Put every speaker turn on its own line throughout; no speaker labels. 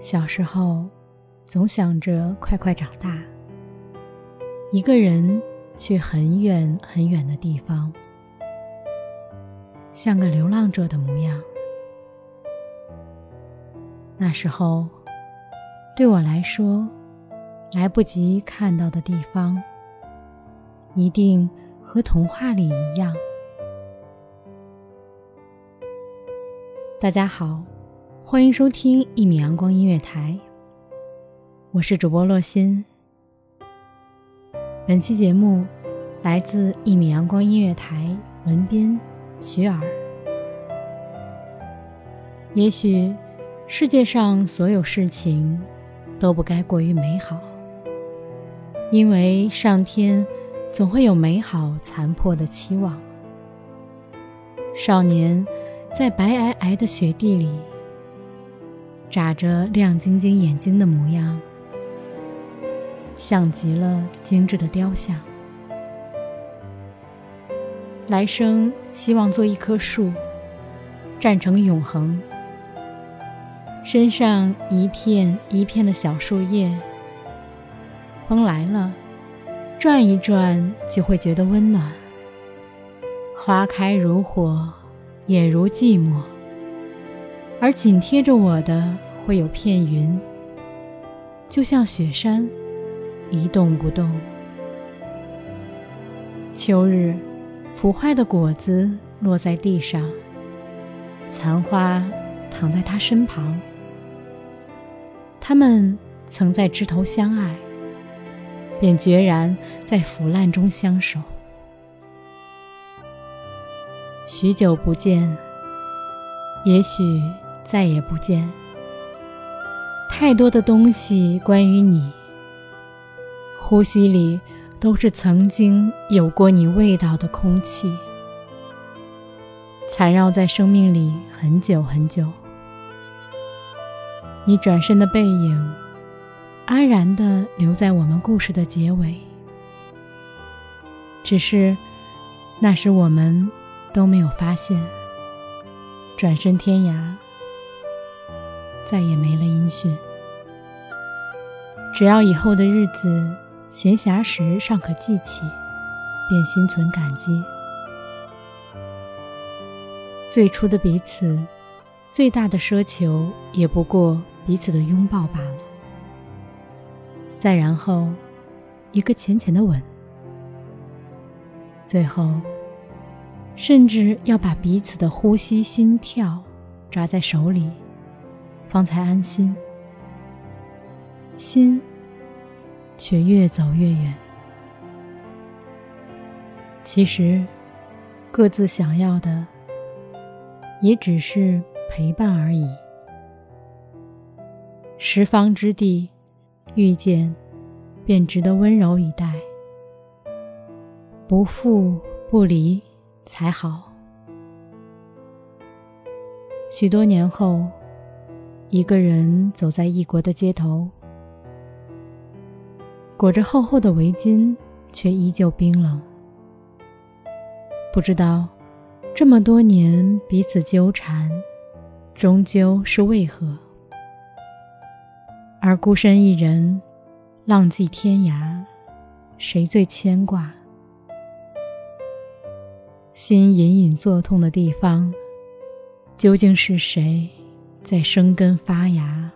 小时候，总想着快快长大，一个人去很远很远的地方，像个流浪者的模样。那时候，对我来说，来不及看到的地方，一定和童话里一样。大家好。欢迎收听一米阳光音乐台，我是主播洛心。本期节目来自一米阳光音乐台文编徐尔。也许世界上所有事情都不该过于美好，因为上天总会有美好残破的期望。少年在白皑皑的雪地里。眨着亮晶晶眼睛的模样，像极了精致的雕像。来生希望做一棵树，站成永恒。身上一片一片的小树叶，风来了，转一转就会觉得温暖。花开如火，也如寂寞。而紧贴着我的会有片云，就像雪山，一动不动。秋日，腐坏的果子落在地上，残花躺在他身旁。他们曾在枝头相爱，便决然在腐烂中相守。许久不见，也许。再也不见太多的东西关于你，呼吸里都是曾经有过你味道的空气，缠绕在生命里很久很久。你转身的背影，安然地留在我们故事的结尾。只是那时我们都没有发现，转身天涯。再也没了音讯。只要以后的日子闲暇时尚可记起，便心存感激。最初的彼此，最大的奢求也不过彼此的拥抱罢了。再然后，一个浅浅的吻，最后，甚至要把彼此的呼吸、心跳抓在手里。方才安心，心却越走越远。其实，各自想要的也只是陪伴而已。十方之地，遇见便值得温柔以待，不负不离才好。许多年后。一个人走在异国的街头，裹着厚厚的围巾，却依旧冰冷。不知道这么多年彼此纠缠，终究是为何？而孤身一人，浪迹天涯，谁最牵挂？心隐隐作痛的地方，究竟是谁？在生根发芽，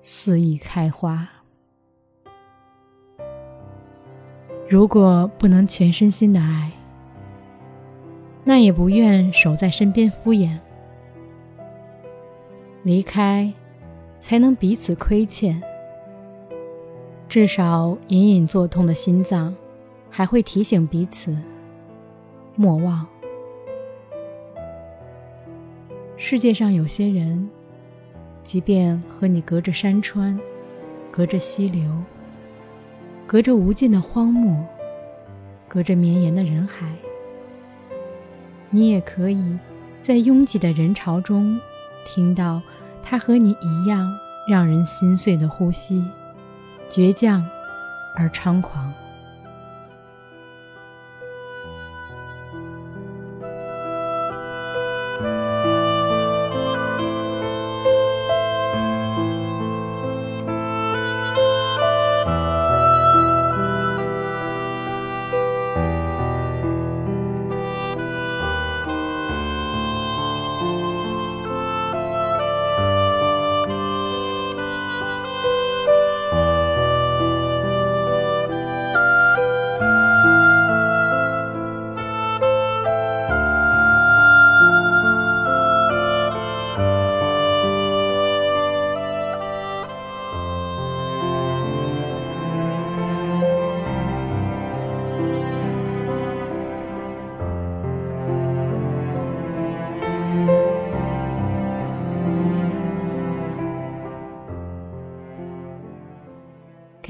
肆意开花。如果不能全身心的爱，那也不愿守在身边敷衍。离开，才能彼此亏欠。至少隐隐作痛的心脏，还会提醒彼此莫忘。世界上有些人，即便和你隔着山川，隔着溪流，隔着无尽的荒漠，隔着绵延的人海，你也可以在拥挤的人潮中听到他和你一样让人心碎的呼吸。倔强而猖狂。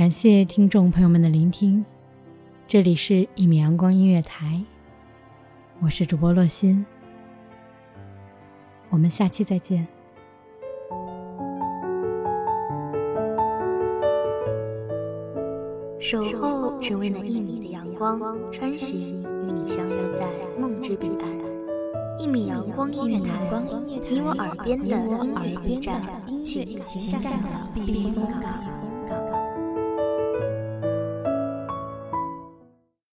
感谢听众朋友们的聆听，这里是《一米阳光音乐台》，我是主播洛心，我们下期再见。
守候只为那一米的阳光，穿行与你相约在梦之彼岸。一米阳光音乐台，你我耳边的音乐驿站，情感的避风港。